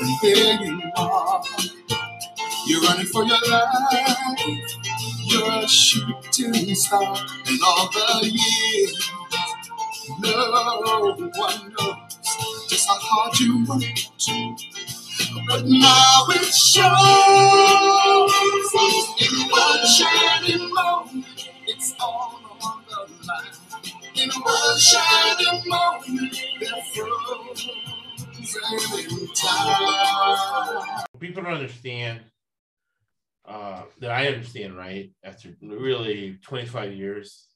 And there you are. You're running for your life. You're a shooting star. And all the years, no one knows just how hard you worked. But now it shows in one shining moment. It's all on the line. In one shining moment, they're time. People don't understand uh, that I understand, right? After really 25 years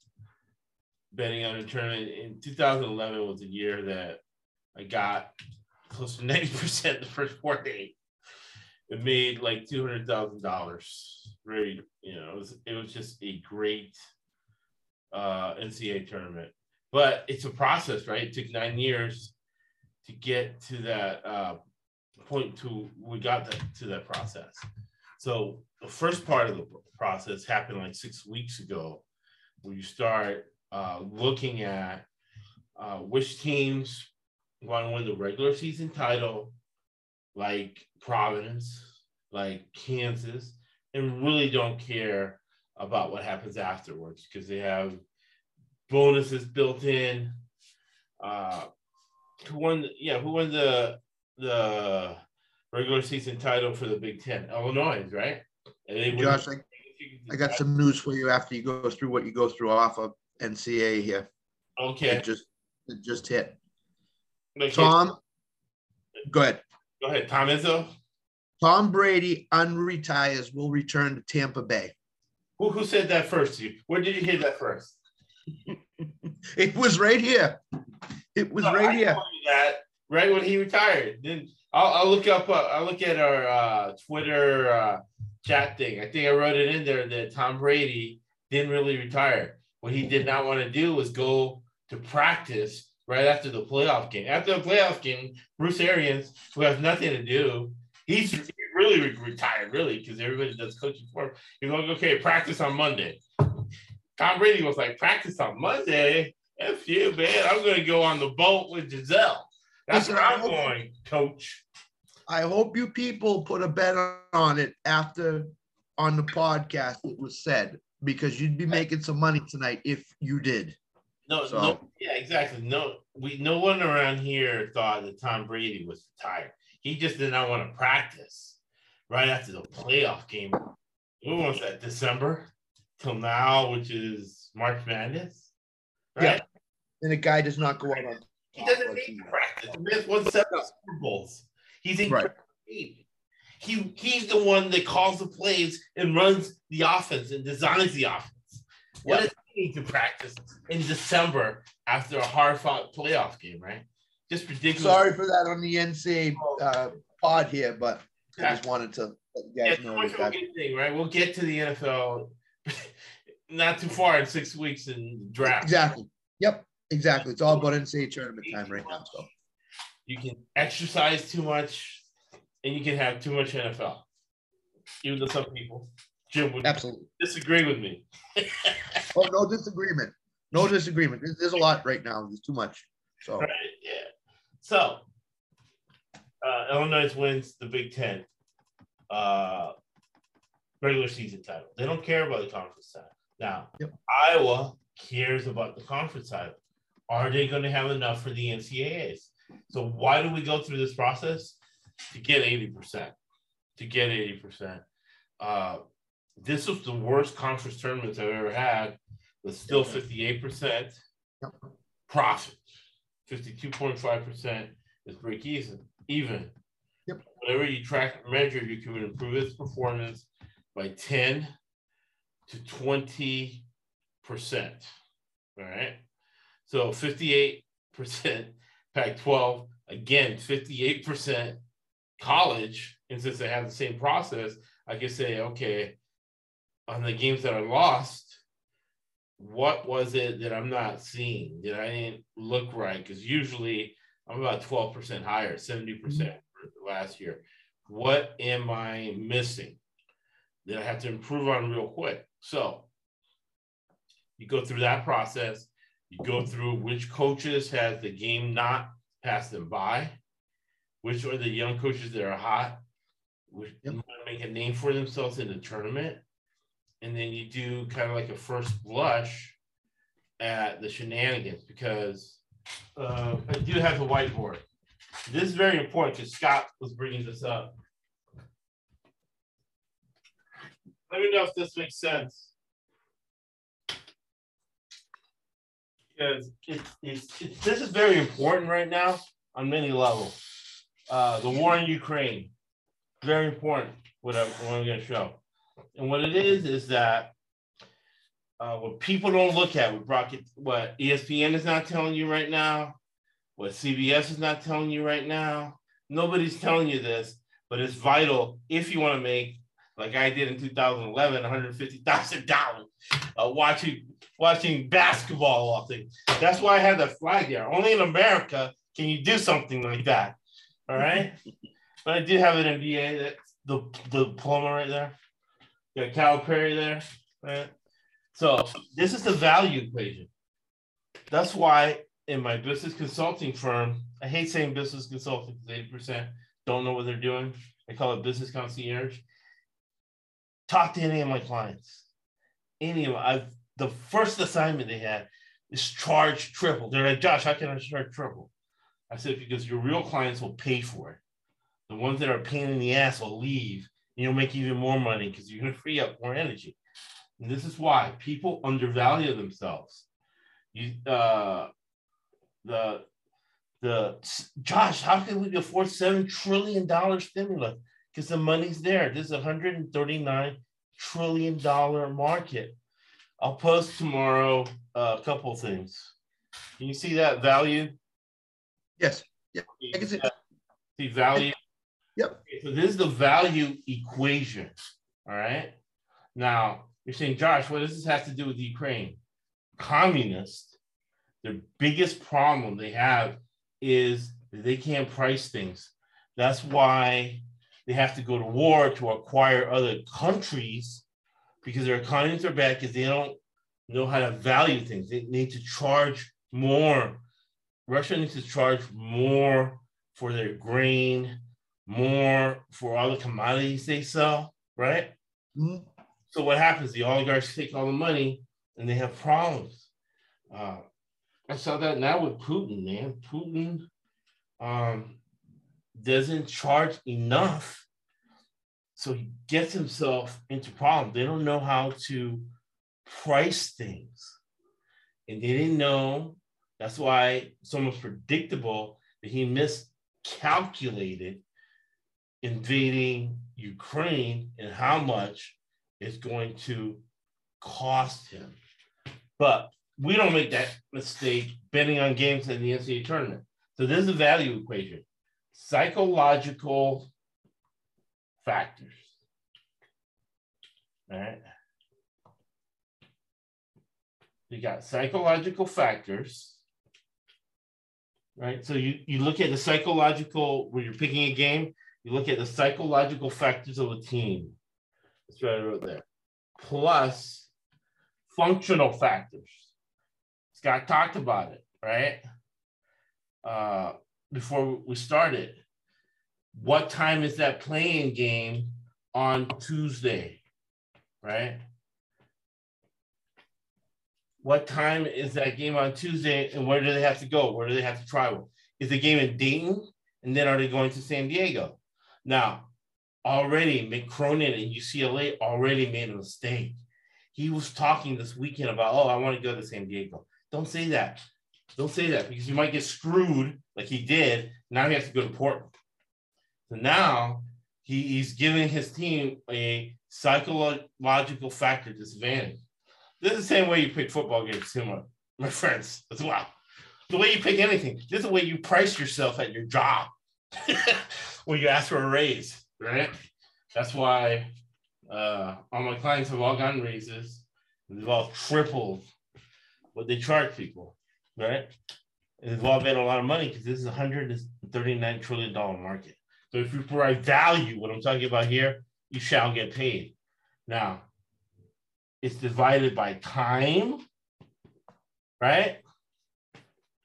betting on a tournament in 2011 was the year that I got close to 90% the first four days. It made like $200,000. Very, you know, it was, it was just a great uh, NCAA tournament. But it's a process, right? It took nine years to get to that uh, point to we got that, to that process. So the first part of the process happened like six weeks ago, where you start uh, looking at uh, which teams want to win the regular season title, like Providence, like Kansas, and really don't care about what happens afterwards because they have bonuses built in. Uh, who won? Yeah, who won the the regular season title for the Big Ten? Illinois, right? And they Josh, I, I got some news for you after you go through what you go through off of NCA here. Okay. It just it just hit. Okay. Tom, go ahead. Go ahead, Tom Izzo. Tom Brady unretires will return to Tampa Bay. Who, who said that first to you? Where did you hear that first? It was right here. It was No, right here. that right when he retired. Then I'll, I'll look up. Uh, I'll look at our uh, Twitter uh, chat thing. I think I wrote it in there that Tom Brady didn't really retire. What he did not want to do was go to practice right after the playoff game. After the playoff game, Bruce Arians, who has nothing to do, he's really re- retired, really, because everybody does coaching for him. He's like, okay, practice on Monday. Tom Brady was like, practice on Monday. F you, man. I'm going to go on the boat with Gisele. That's where I'm going, coach. I hope you people put a bet on it after on the podcast it was said because you'd be making some money tonight if you did. No, So- no, yeah, exactly. No, we no one around here thought that Tom Brady was retired. He just did not want to practice right after the playoff game. What was that? December till now, which is March Madness, right? And the guy does not go out on He doesn't need to practice. The man's won seven Super Bowls. He's in Right. He he's the one that calls the plays and runs the offense and designs the offense. What Yeah. does he need to practice in December after a hard fought playoff game, right? Just ridiculous. Sorry for that on the NCA uh, pod here, but I just wanted to let you guys too know that. thing, right? We'll get to the NFL not too far in six weeks in draft. Exactly. Yep. Exactly. It's all about NCAA tournament time right now. So You can exercise too much and you can have too much NFL. Even though some people, Jim would absolutely. disagree with me. Oh, no disagreement. No disagreement. There's, there's a lot right now. There's too much. So Right. Yeah. So uh, Illinois wins the Big Ten uh, regular season title. They don't care about the conference title. Now, Yep. Iowa cares about the conference title. Are they going to have enough for the NCAAs? So why do we go through this process? To get 80%. To get 80%. Uh, this was the worst conference tournament I've ever had, with still 58% Yep. profit. 52.5% is break even. Even. Yep. Whatever you track and measure, you can improve its performance by 10 to 20%. All right. So 58% Pac 12, again, 58% college. And since they have the same process, I can say, okay, on the games that are lost, what was it that I'm not seeing? that I didn't look right? Because usually I'm about 12% higher, 70% last year. What am I missing that I have to improve on real quick? So you go through that process, you go through which coaches has the game not passed them by. which are the young coaches that are hot, which Yep. make a name for themselves in the tournament. And then you do kind of like a first blush at the shenanigans because uh, I do have the whiteboard. This is very important because Scott was bringing this up. Let me know if this makes sense. Because this is very important right now on many levels. Uh, the war in Ukraine, very important. What I'm, what I'm going to show, and what it is is that uh, what people don't look at, what Brock, what ESPN is not telling you right now, what CBS is not telling you right now. Nobody's telling you this, but it's vital if you want to make, like I did in 2011, $150,000 uh, watching watching basketball all things. That's why I had that flag there. Only in America can you do something like that. All right. but I did have an MBA that the the diploma right there. Got Cal Perry there. Right. So this is the value equation. That's why in my business consulting firm, I hate saying business consulting because 80% don't know what they're doing. I call it business concierge. Talk to any of my clients. Any of. I've the first assignment they had is charge triple. They're like, Josh, how can I charge triple? I said, because your real clients will pay for it. The ones that are pain in the ass will leave and you'll make even more money because you're going to free up more energy. And this is why people undervalue themselves. You, uh, the, the, Josh, how can we afford $7 trillion stimulus? Because the money's there. This is a $139 trillion market. I'll post tomorrow uh, a couple of things. Can you see that value? Yes. Yeah. I can see. See value? Yep. Okay, so this is the value equation. All right. Now you're saying, Josh, what does this have to do with Ukraine? Communists, their biggest problem they have is they can't price things. That's why they have to go to war to acquire other countries because their economies are bad because they don't know how to value things. They need to charge more. Russia needs to charge more for their grain, more for all the commodities they sell, right? Mhm. So what happens? The oligarchs take all the money and they have problems. Uh, I saw that now with Putin, man. Putin um, doesn't charge enough. So he gets himself into problems. They don't know how to price things. And they didn't know. That's why it's almost predictable that he miscalculated invading Ukraine and how much it's going to cost him. But we don't make that mistake betting on games in the NCAA tournament. So this is a value equation. Psychological factors. All right. You got psychological factors. Right. So you, you look at the psychological when you're picking a game, you look at the psychological factors of a team. That's what I wrote there. Plus functional factors. Scott talked about it, right? Uh, before we started. What time is that playing game on Tuesday, right? What time is that game on Tuesday and where do they have to go? Where do they have to travel? Is the game in Dayton and then are they going to San Diego? Now, already Mick Cronin and UCLA already made a mistake. He was talking this weekend about, oh, I want to go to San Diego. Don't say that. Don't say that because you might get screwed like he did. Now he has to go to Portland. So now he, he's giving his team a psychological factor disadvantage. This is the same way you pick football games, too, my, my friends, as well. The way you pick anything. This is the way you price yourself at your job when you ask for a raise, right? That's why uh, all my clients have all gotten raises. They've all tripled what they charge people, right? All made a lot of money because this is a $139 trillion market. So if you provide value, what I'm talking about here, you shall get paid. Now, it's divided by time, right?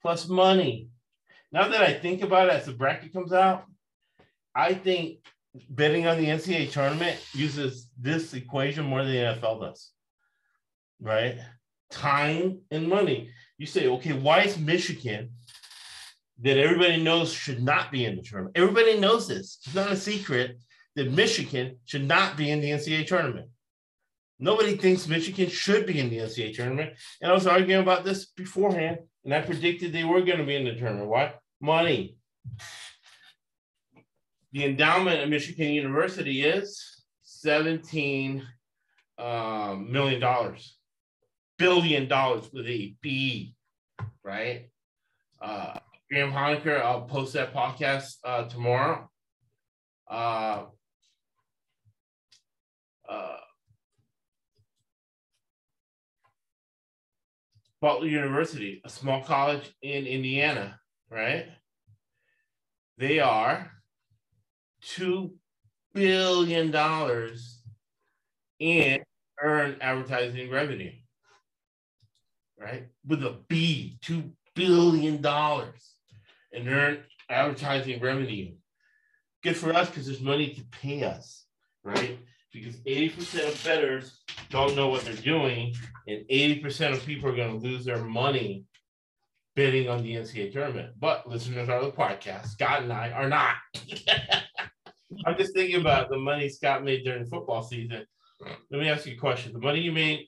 Plus money. Now that I think about it, as the bracket comes out, I think betting on the NCAA tournament uses this equation more than the NFL does, right? Time and money. You say, okay, why is Michigan that everybody knows should not be in the tournament? Everybody knows this. It's not a secret that Michigan should not be in the NCAA tournament. Nobody thinks Michigan should be in the NCAA tournament. And I was arguing about this beforehand, and I predicted they were going to be in the tournament. Why? Money. The endowment of Michigan University is $17 um, million dollars, billion dollars with a B, right? Uh, Graham Honecker, I'll post that podcast uh, tomorrow. Uh, uh, Butler University, a small college in Indiana, right? They are two billion dollars in earned advertising revenue, right? With a B, two billion dollars in earned advertising revenue. Good for us because there's money to pay us, right? Because 80% of bettors don't know what they're doing, and 80% of people are going to lose their money bidding on the NCAA tournament. But listeners of the podcast, Scott and I are not. I'm just thinking about the money Scott made during football season. Let me ask you a question. The money you made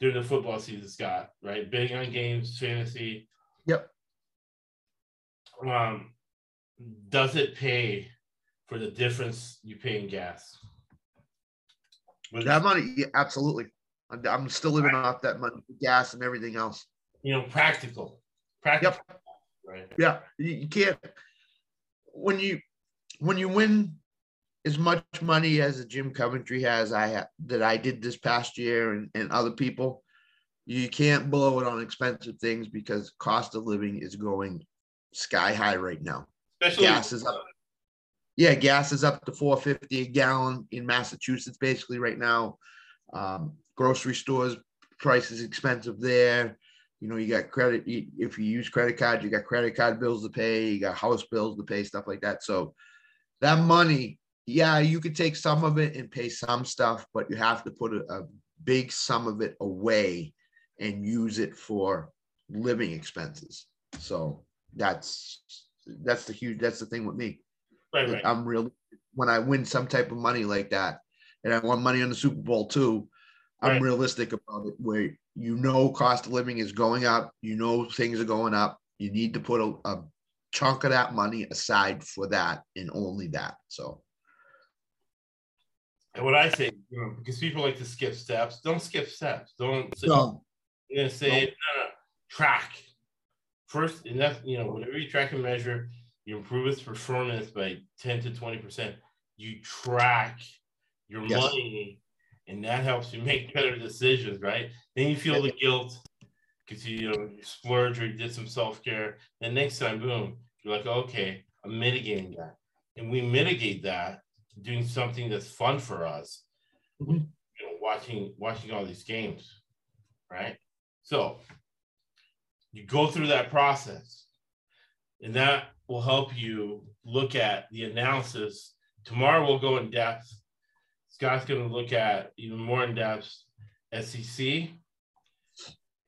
during the football season, Scott, right? Bidding on games, fantasy. Yep. Um, does it pay for the difference you pay in gas? That money, yeah, absolutely. I'm, I'm still living off that money, gas and everything else. you know, practical. Practical. Right. Yeah, you, you can't. When you when you win as much money as the Jim Coventry has, I ha- that I did this past year, and, and other people, you can't blow it on expensive things because cost of living is going sky high right now. Especially Gas is up. Yeah, gas is up to 450 a gallon in Massachusetts, basically right now. Um, grocery stores price is expensive there. You know, you got credit. If you use credit card, you got credit card bills to pay. You got house bills to pay, stuff like that. So that money, yeah, you could take some of it and pay some stuff, but you have to put a, a big sum of it away and use it for living expenses. So that's that's the huge that's the thing with me. right, right. I'm real when I win some type of money like that, and I won money on the Super Bowl too. I'm Right. realistic about it, where you know cost of living is going up, you know things are going up. You need to put a, a chunk of that money aside for that and only that. So And what I say, you know, because people like to skip steps, don't skip steps. Don't say, no, you're gonna say no, no, track. First, and that's you know, whatever you track and measure, you improve its performance by 10 to 20 percent. You track your Yes. money, and that helps you make better decisions, right? Then you feel the guilt because you, you know you splurge or you did some self-care. Then next time, boom, you're like, okay, I'm mitigating that. And we mitigate that doing something that's fun for us. Mhm. You know, watching watching all these games, right? So you go through that process, and that will help you look at the analysis. Tomorrow we'll go in depth. Scott's going to look at even more in depth SEC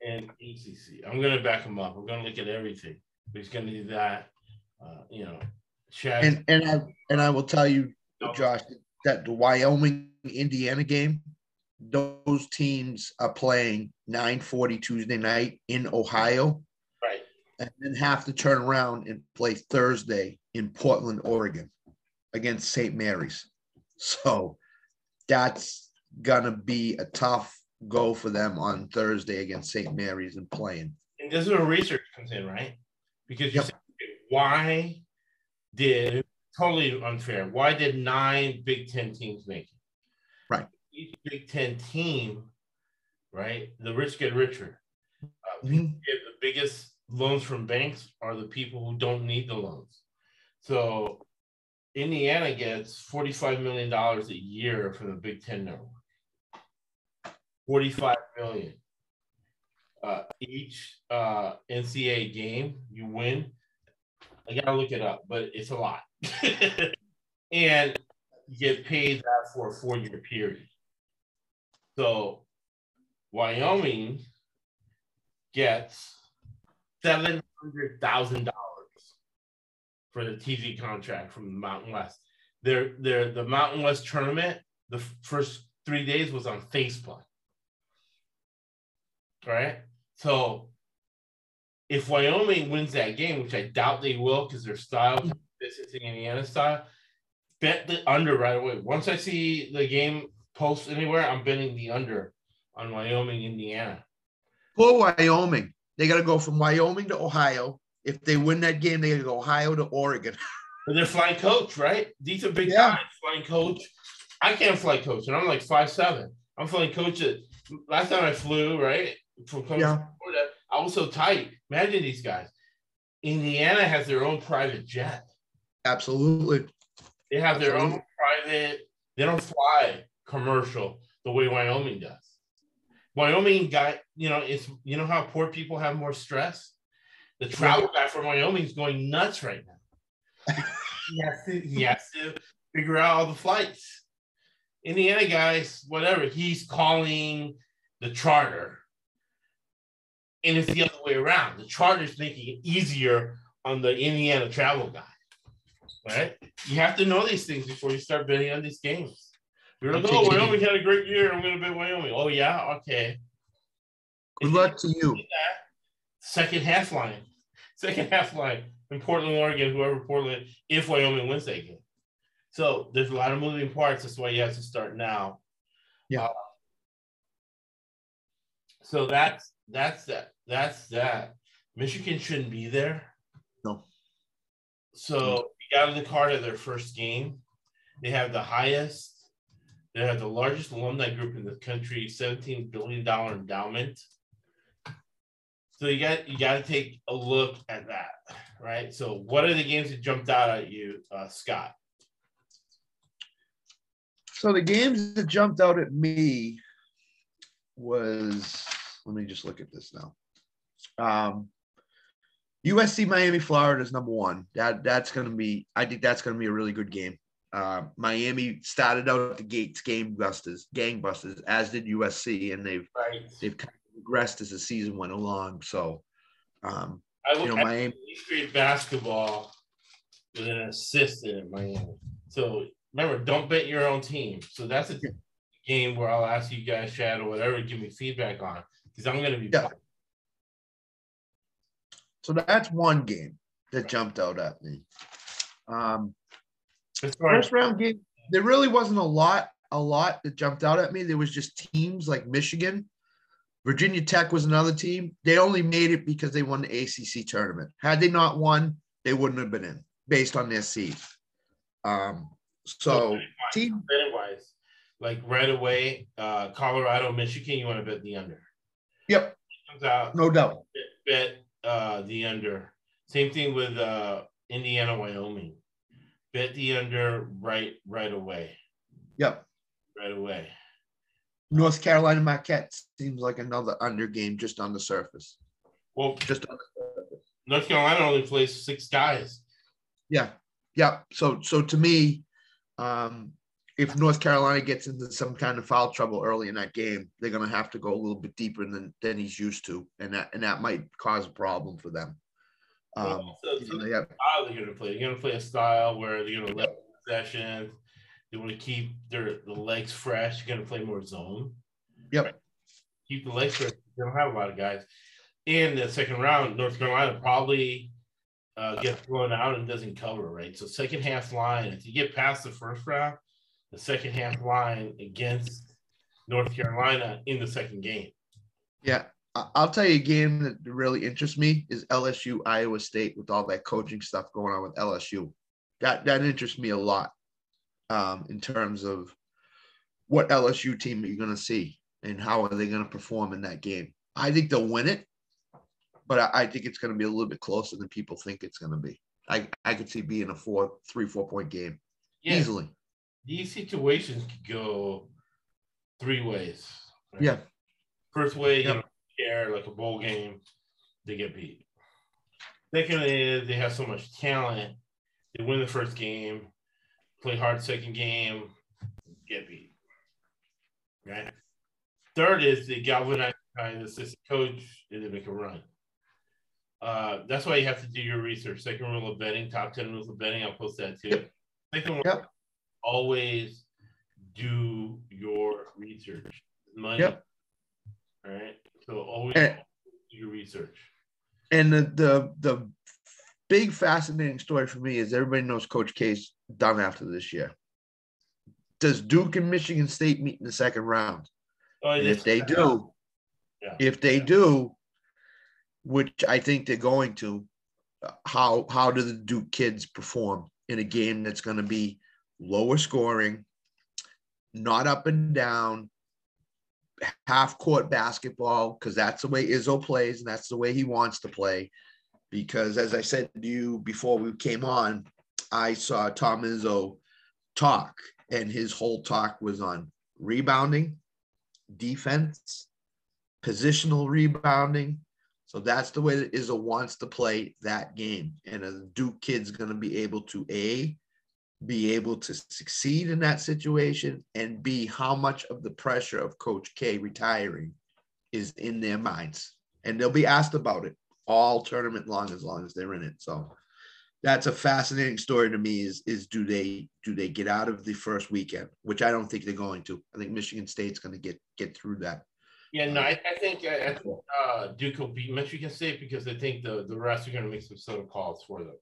and ACC. I'm going to back him up. I'm going to look at everything. He's going to do that. Uh, you know, Chad. and and I and I will tell you, Oh. Josh, that the Wyoming Indiana game, those teams are playing 9:40 Tuesday night in Ohio. right. and then have to turn around and play Thursday in Portland, Oregon against St. Mary's. So that's gonna be a tough go for them on Thursday against St. Mary's and playing. And this is where research comes in, right? Because you Yep. say, why did totally unfair? Why did nine Big Ten teams make it? Right. Each Big Ten team, right? The rich get richer. Uh, Mhm. get the biggest loans from banks are the people who don't need the loans. So Indiana gets $45 million a year from the Big Ten network. 45 million. Uh, each uh, NCAA game you win, I gotta look it up, but it's a lot. and get paid that for a four year period. So Wyoming gets seven hundred thousand dollars for the TV contract from the Mountain West. Their their the Mountain West tournament, the first three days was on Facebook. Right? So if Wyoming wins that game, which I doubt they will because their style is Indiana style, bet the under right away. Once I see the game post anywhere, I'm betting the under on Wyoming, Indiana. Poor Wyoming. They got to go from Wyoming to Ohio. If they win that game, they got to go Ohio to Oregon. But they're flying coach, right? These are big Yeah. guys flying coach. I can't fly coach, and I'm like five seven. I'm flying coach at last time I flew, right? From coming Yeah. from Florida, I was so tight. Imagine these guys. Indiana has their own private jet. Absolutely. They have their own private, they don't fly commercial the way Wyoming does. Wyoming guy, you know, it's you know how poor people have more stress? The travel guy from Wyoming is going nuts right now. he, has to, he has to figure out all the flights. Indiana guys, whatever, he's calling the charter. And it's the other way around. The charter's making it easier on the Indiana travel guy right? You have to know these things before you start betting on these games. You're like, oh, Wyoming had a great year. I'm going to bet Wyoming. Oh, yeah? Okay. Good luck to you. Second half line. Second half line in Portland, Oregon, whoever Portland, if Wyoming wins that game. So there's a lot of moving parts. That's why you have to start now. Yeah. Uh, so that's that's that. That's that. Michigan shouldn't be there. No. So got in the card of their first game. They have the highest, they have the largest alumni group in the country, $17 billion endowment. So you got you got to take a look at that, right? So what are the games that jumped out at you, uh, Scott? So the games that jumped out at me was let me just look at this now. Um, USC Miami Florida is number one. That that's gonna be. I think that's gonna be a really good game. Uh, Miami started out the gates game gangbusters, gangbusters, as did USC, and they've Right. they've kind of regressed as the season went along. So, um, I you would know, Miami. grade basketball with an assistant in Miami. So remember, don't bet your own team. So that's a game where I'll ask you guys, Chad or whatever, give me feedback on because I'm going to be. Yeah. So that's one game that jumped out at me. Um, As far as- first round game, there really wasn't a lot, a lot that jumped out at me. There was just teams like Michigan, Virginia Tech was another team. They only made it because they won the ACC tournament. Had they not won, they wouldn't have been in based on their seed. Um, so team, betting wise, like right away, uh, Colorado, Michigan, you want to bet the under. yep, Comes out, no doubt. bet uh, the under. Same thing with uh, Indiana, Wyoming. Bet the under right right away. Yep. Right away. North Carolina Marquette seems like another under game just on the surface. Well, Just on the surface. North Carolina only plays six guys. Yeah, yeah. So so to me, um, if North Carolina gets into some kind of foul trouble early in that game, they're gonna have to go a little bit deeper than than he's used to, and that and that might cause a problem for them. Um, so- know, they have, style they're going to play. They're going to play a style where they're going to let possessions. They want to keep their the legs fresh. You're going to play more zone. Yep. Keep the legs fresh. They don't have a lot of guys. In the second round, North Carolina probably uh, gets thrown out and doesn't cover, right? So second half line, if you get past the first round, the second half line against North Carolina in the second game. yeah. I'll tell you a game that really interests me is LSU Iowa State with all that coaching stuff going on with LSU. That that interests me a lot um, in terms of what LSU team are you going to see and how are they going to perform in that game. I think they'll win it, but I, I think it's going to be a little bit closer than people think it's going to be. I, I could see being a four, three, four point game Yeah, easily. These situations could go three ways. right? Yeah. First way, Yeah. you don't care, like a bowl game, they get beat. Second is they have so much talent, they win the first game, play hard second game, get beat. Right. Third is the galvanize the assistant coach and they make a run. Uh, that's why you have to do your research. Second rule of betting, top 10 rules of betting. I'll post that too. Second yep. Always do your research. Money. Yep. All right. So always and, do your research. And the, the the big fascinating story for me is everybody knows Coach K's done after this year. Does Duke and Michigan State meet in the second round? Oh, if they do, yeah. if they do, which I think they're going to, how how do the Duke kids perform in a game that's going to be lower scoring, not up and down, half court basketball because that's the way Izzo plays and that's the way he wants to play. Because as I said to you before we came on, I saw Tom Izzo talk, and his whole talk was on rebounding, defense, positional rebounding. So that's the way that Izzo wants to play that game. And a Duke kid's going to be able to A, be able to succeed in that situation, and B, how much of the pressure of Coach K retiring is in their minds. And they'll be asked about it all tournament long as long as they're in it. So that's a fascinating story to me is is do they do they get out of the first weekend which i don't think they're going to i think michigan state's going to get get through that yeah no i, I think i, think uh, duke will beat michigan state because i think the the rest are going to make some sort of calls for them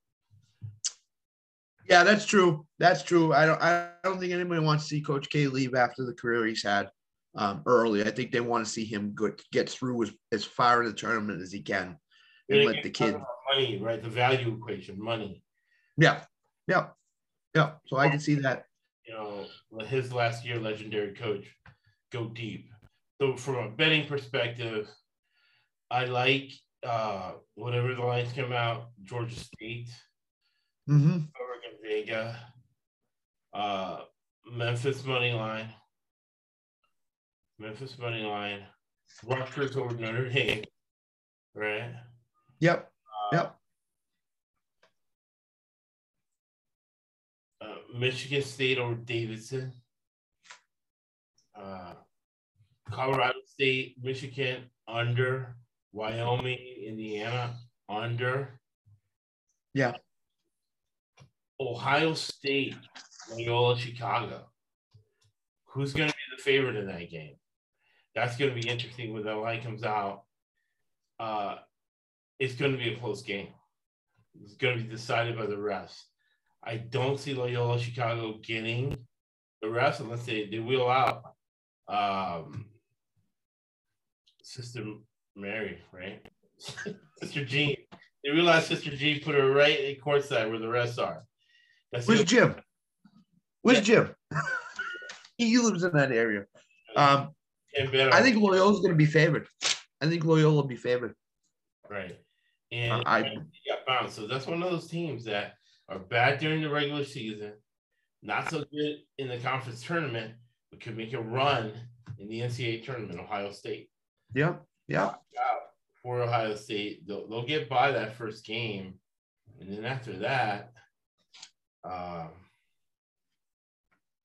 yeah that's true that's true i don't i don't think anybody wants to see coach k leave after the career he's had um, early i think they want to see him get, get through as, as far in the tournament as he can and let the kid money, right? The value equation, money. Yeah, yeah, yeah. So I can see that. You know, his last year, legendary coach, go deep. So from a betting perspective, I like uh, whatever the lines come out. Georgia State, mm-hmm. Vega, uh, Memphis money line, Memphis money line, Rutgers over Notre Dame, right? Yep. Yep. Uh, Michigan State or Davidson. Uh, Colorado State, Michigan under. Wyoming, Indiana under. Yeah. Ohio State, Loyola, Chicago. Who's going to be the favorite in that game? That's going to be interesting when the line comes out. Uh, it's going to be a close game. It's going to be decided by the refs. I don't see Loyola Chicago getting the refs unless they, they wheel out um, Sister Mary, right? Sister Jean. They realize Sister Jean put her right in courtside where the refs are. That's Where's Jim? Where's yeah. Jim? he lives in that area. Um, I think Loyola's going to be favored. I think Loyola will be favored. Right. And I, got bounced. So that's one of those teams that are bad during the regular season, not so good in the conference tournament, but could make a run in the NCAA tournament, Ohio State. Yep. Yeah. For Ohio State, they'll, they'll get by that first game. And then after that, um,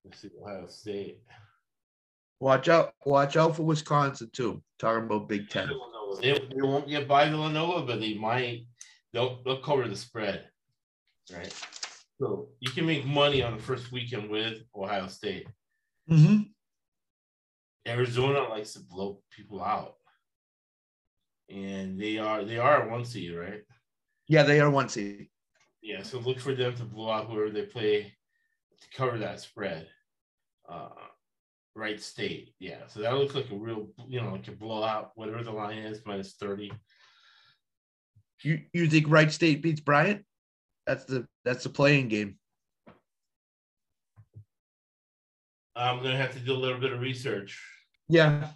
let's see, Ohio State. Watch out! Watch out for Wisconsin too. Talking about Big Ten. They, they won't get by Villanova, but they might. They'll they'll cover the spread, right? So you can make money on the first weekend with Ohio State. Mm-hmm. Arizona likes to blow people out, and they are they are one seed, right? Yeah, they are one seed. Yeah, so look for them to blow out whoever they play to cover that spread. Uh, Wright State. Yeah. So that looks like a real, you know, like a blowout, whatever the line is, minus 30. You you think Wright State beats Bryant? That's the that's the playing game. I'm gonna have to do a little bit of research. Yeah.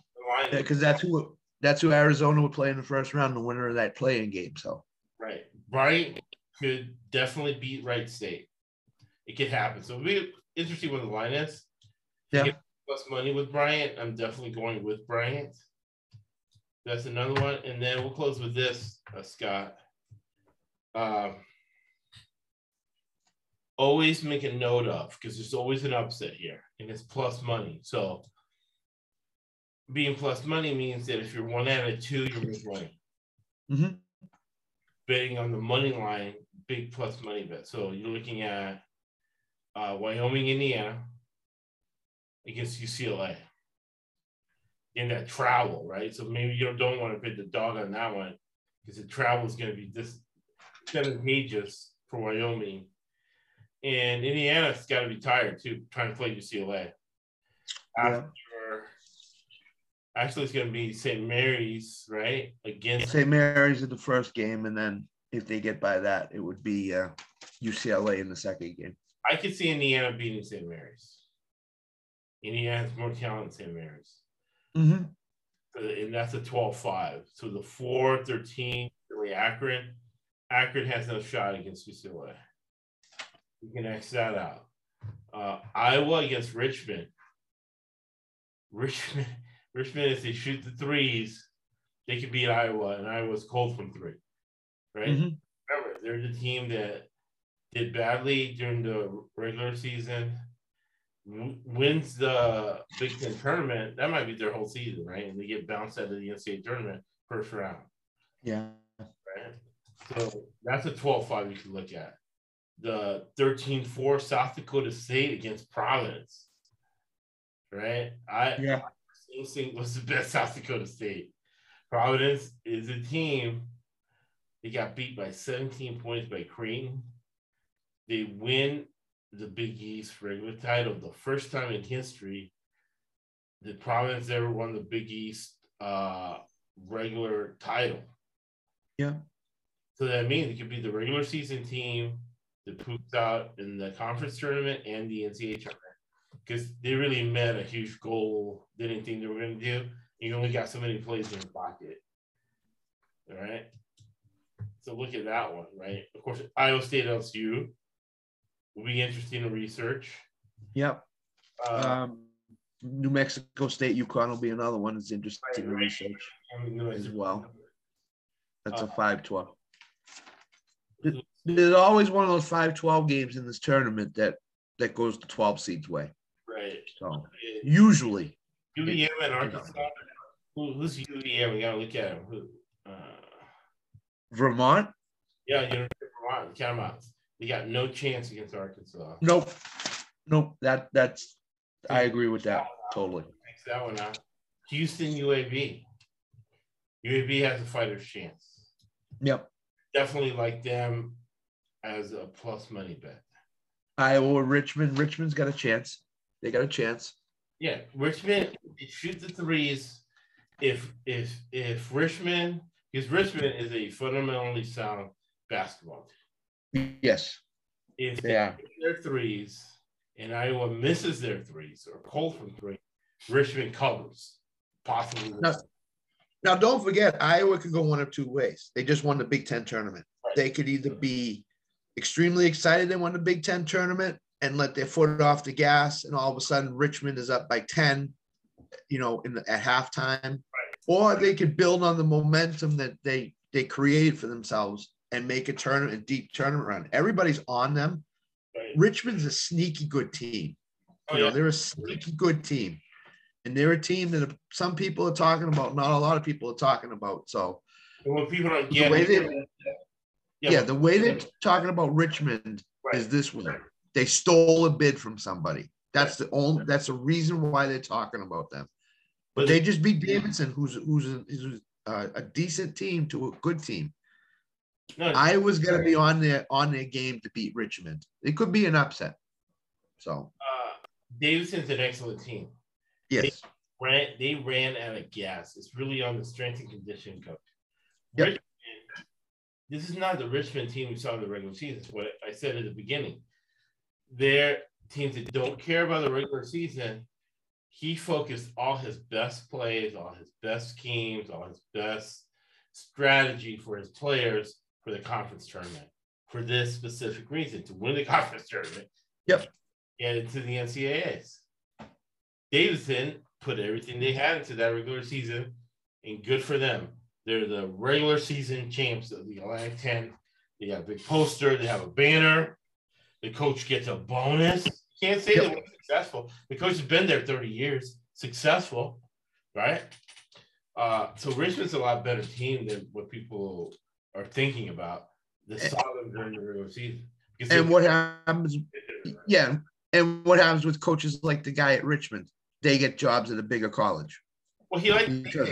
Because yeah, that's who that's who Arizona would play in the first round, the winner of that playing game. So right. Bryant could definitely beat Wright State. It could happen. So it'll be interesting what the line is. Yeah plus money with Bryant, I'm definitely going with Bryant. That's another one. And then we'll close with this, uh, Scott. Um, always make a note of because there's always an upset here and it's plus money. So being plus money means that if you're one out of two, you're making money. Mm-hmm. Betting on the money line, big plus money bet. So you're looking at uh, Wyoming, Indiana against UCLA in that travel, right? So maybe you don't want to bet the dog on that one because the travel is going to be disadvantageous for Wyoming. And Indiana's got to be tired too, trying to play UCLA. After, yeah. actually, it's going to be St. Mary's, right? Against St. Mary's in the first game, and then if they get by that, it would be uh, UCLA in the second game. I could see Indiana beating St. Mary's. Indiana has more talent than St. Mary's. Mm-hmm. And that's a 12 5. So the 4 13, really Akron. Akron has no shot against UCLA. You can X that out. Uh, Iowa against Richmond. Richmond, Richmond, if they shoot the threes, they could beat Iowa, and Iowa's cold from three. Right? Mm-hmm. Remember, they're the team that did badly during the regular season wins the Big Ten tournament, that might be their whole season, right? And they get bounced out of the NCAA tournament first round. Yeah. Right. So that's a 12 5 you can look at. The 13 4 South Dakota State against Providence. Right. I yeah. instinct was the best South Dakota State. Providence is a team. They got beat by 17 points by Creighton. They win the Big East regular title, the first time in history the Providence ever won the Big East uh, regular title. Yeah. So that means it could be the regular season team that poops out in the conference tournament and the NCAA tournament because they really met a huge goal they didn't think they were going to do. You only got so many plays in your pocket. All right. So look at that one, right? Of course, Iowa State LSU will be interesting to research. Yep. Uh, um, New Mexico State UConn will be another one that's interesting right, to research as well. That's uh, a 5 12. There's always one of those 5 12 games in this tournament that that goes the 12 seeds way. Right. So usually. UVM and Arkansas. Who, who's UVM? We gotta look at him. Vermont? Yeah, you know, Vermont, Catamounts. They got no chance against Arkansas. Nope. Nope. That that's I agree with that totally. Thanks that one out. Houston UAB. UAB has a fighter's chance. Yep. Definitely like them as a plus money bet. Iowa, Richmond. Richmond's got a chance. They got a chance. Yeah, Richmond shoot the threes. If if if Richmond, because Richmond is a fundamentally sound basketball team. Yes. If they yeah. their threes and Iowa misses their threes or cold from three, Richmond covers. Possibly. Now, now, don't forget, Iowa could go one of two ways. They just won the Big Ten tournament. Right. They could either be extremely excited they won the Big Ten tournament and let their foot off the gas, and all of a sudden Richmond is up by 10, you know, in the, at halftime. Or they could build on the momentum that they they created for themselves and make a tournament, a deep tournament run. Everybody's on them. Right. Richmond's a sneaky good team. Oh, you know, they're a sneaky good team. And they're a team that some people are talking about, not a lot of people are talking about. So when people don't get the way they, yeah, yeah, the way they're talking about Richmond right. is this way. They stole a bid from somebody. That's the only that's the reason why they're talking about them. But they just beat Davidson, who's who's a, who's a, a decent team to a good team. No, I was going to be on their on their game to beat Richmond. It could be an upset. So uh, Davidson's an excellent team. Yes, they ran, they ran out of gas. It's really on the strength and condition coach. Yep. Richmond, this is not the Richmond team we saw in the regular season. It's what I said at the beginning. They're teams that don't care about the regular season. He focused all his best plays, all his best schemes, all his best strategy for his players for the conference tournament for this specific reason to win the conference tournament. Yep. And into the NCAAs. Davidson put everything they had into that regular season, and good for them. They're the regular season champs of the Atlantic 10. They got a big poster, they have a banner. the coach gets a bonus. Can't say Yep. they were successful. The coach has been there 30 years, successful, right? Uh, so Richmond's a lot better team than what people are thinking about. The solid during the regular season. And what happens? Yeah, and what happens with coaches like the guy at Richmond? They get jobs at a bigger college. Well, he likes of-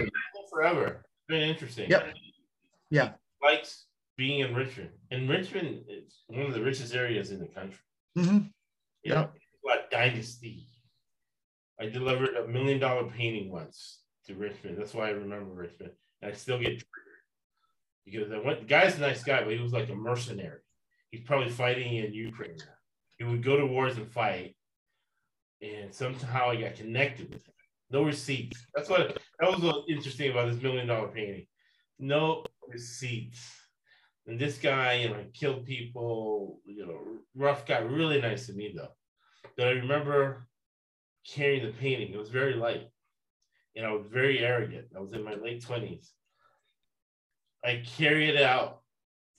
forever. It's been interesting. Yep. Yeah. Likes being in Richmond. And Richmond is one of the richest areas in the country. Mhm. You know, like dynasty. I delivered a million dollar painting once to Richmond. That's why I remember Richmond. And I still get triggered. Because I went, the guy's a nice guy, but he was like a mercenary. He's probably fighting in Ukraine now. He would go to wars and fight. And somehow I got connected with him. No receipts. That's what that was interesting about this million dollar painting. No receipts. And this guy, you know, killed people, you know, rough guy, really nice to me though. But I remember carrying the painting. It was very light. And I was very arrogant. I was in my late 20s. I carry it out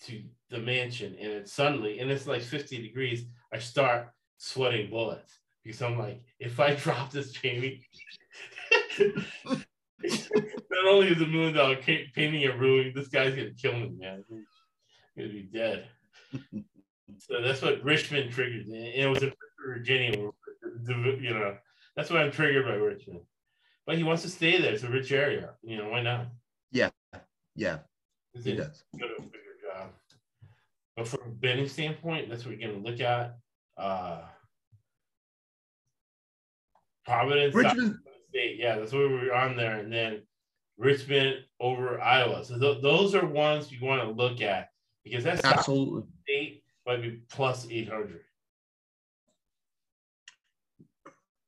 to the mansion and it suddenly, and it's like 50 degrees, I start sweating bullets because I'm like, if I drop this painting, not only is a million dollar painting a ruin, this guy's gonna kill me, man. Gonna be dead. so that's what Richmond triggered, and it was in Virginia, you know. That's why I'm triggered by Richmond. But he wants to stay there. It's a rich area. You know, why not? Yeah, Yeah. he a does. good a bigger job. But from a betting standpoint, that's what we're gonna look at. Uh Providence, Richmond, State, yeah, that's where we're on there, and then Richmond over Iowa. So th- those are ones you want to look at because that's absolutely. eight might be plus eight hundred.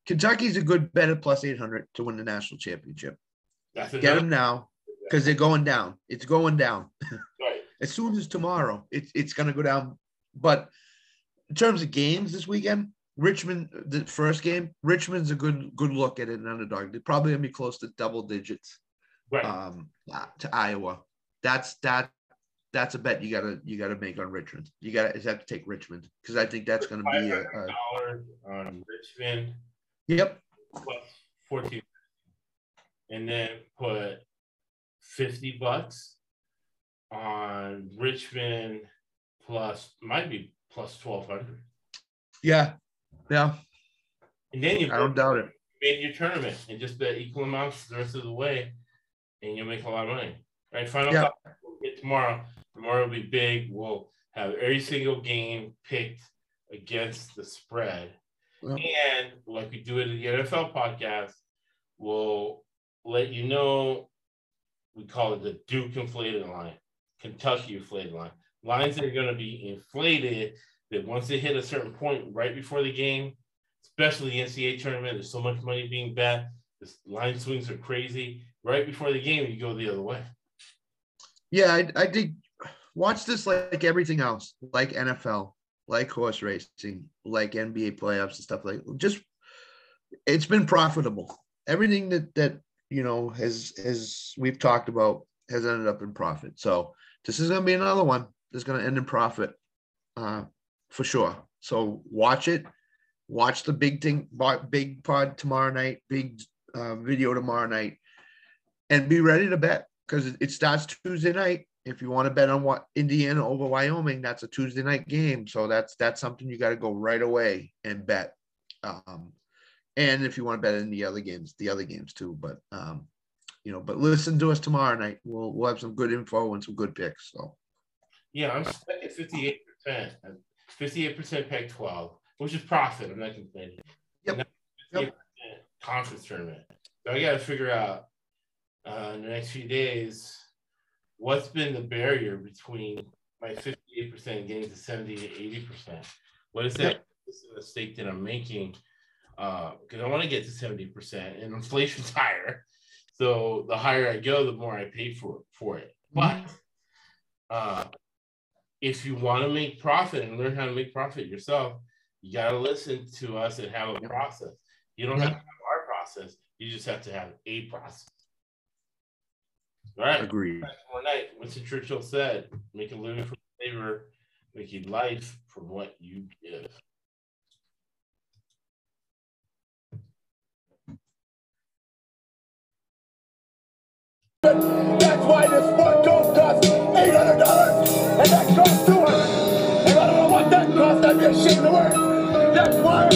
Kentucky's a good bet at plus 800 to win the national championship. That's Get them now because they're going down. It's going down. Right. As soon as tomorrow, it's it's going to go down. But in terms of games this weekend, Richmond, the first game, Richmond's a good good look at an underdog. They're probably going to be close to double digits Right. um, to Iowa. That's that. That's a bet you gotta you gotta make on Richmond. You gotta you have to take Richmond because I think that's going to be a, a on Richmond yep plus fourteen, and then put fifty bucks on Richmond plus might be plus twelve hundred, yeah yeah and then you I don't doubt it. made your tournament and just bet equal amounts the rest of the way, and you'll make a lot of money. Right? Final Yeah. thought we'll get tomorrow. Tomorrow will be big. We'll have every single game picked against the spread. Yeah. And like we do it in the NFL podcast, we'll let you know. We call it the Duke inflated line, Kentucky inflated line. Lines that are going to be inflated that once they hit a certain point right before the game, especially the NCAA tournament, there's so much money being bet. The line swings are crazy. Right before the game, you go the other way. Yeah, I, I think watch this like everything else, like NFL, like horse racing, like NBA playoffs and stuff like just it's been profitable. Everything that that you know has has we've talked about has ended up in profit. So this is gonna be another one that's gonna end in profit, uh, for sure. So watch it, watch the big thing, big pod tomorrow night, big uh, video tomorrow night, and be ready to bet because it, it starts Tuesday night. If you want to bet on what Indiana over Wyoming, that's a Tuesday night game. So that's that's something you got to go right away and bet. Um, and if you want to bet in the other games, the other games too. But um, you know, but listen to us tomorrow night. We'll we'll have some good info and some good picks. So Yeah, I'm stuck at 58%. 58% Pac 12, which is profit. I'm not complaining. Yep. Yep. Conference tournament. So I got to figure out uh, in the next few days what's been the barrier between my 58% getting to 70 to 80%. What is that mistake that I'm making? Because I want to get to 70% and inflation's higher. So the higher I go, the more I pay for, for it. But uh, if you want to make profit and learn how to make profit yourself, you got to listen to us and have a process. You don't have to have our process. You just have to have a process. All right. Agreed. What's night, Winston Churchill said, "Make a living from labor, make a life from what you give." That's why this one goes cost eight hundred dollars, and that goes two hundred. And I don't know what that cost. I'd be ashamed to wear. That's why.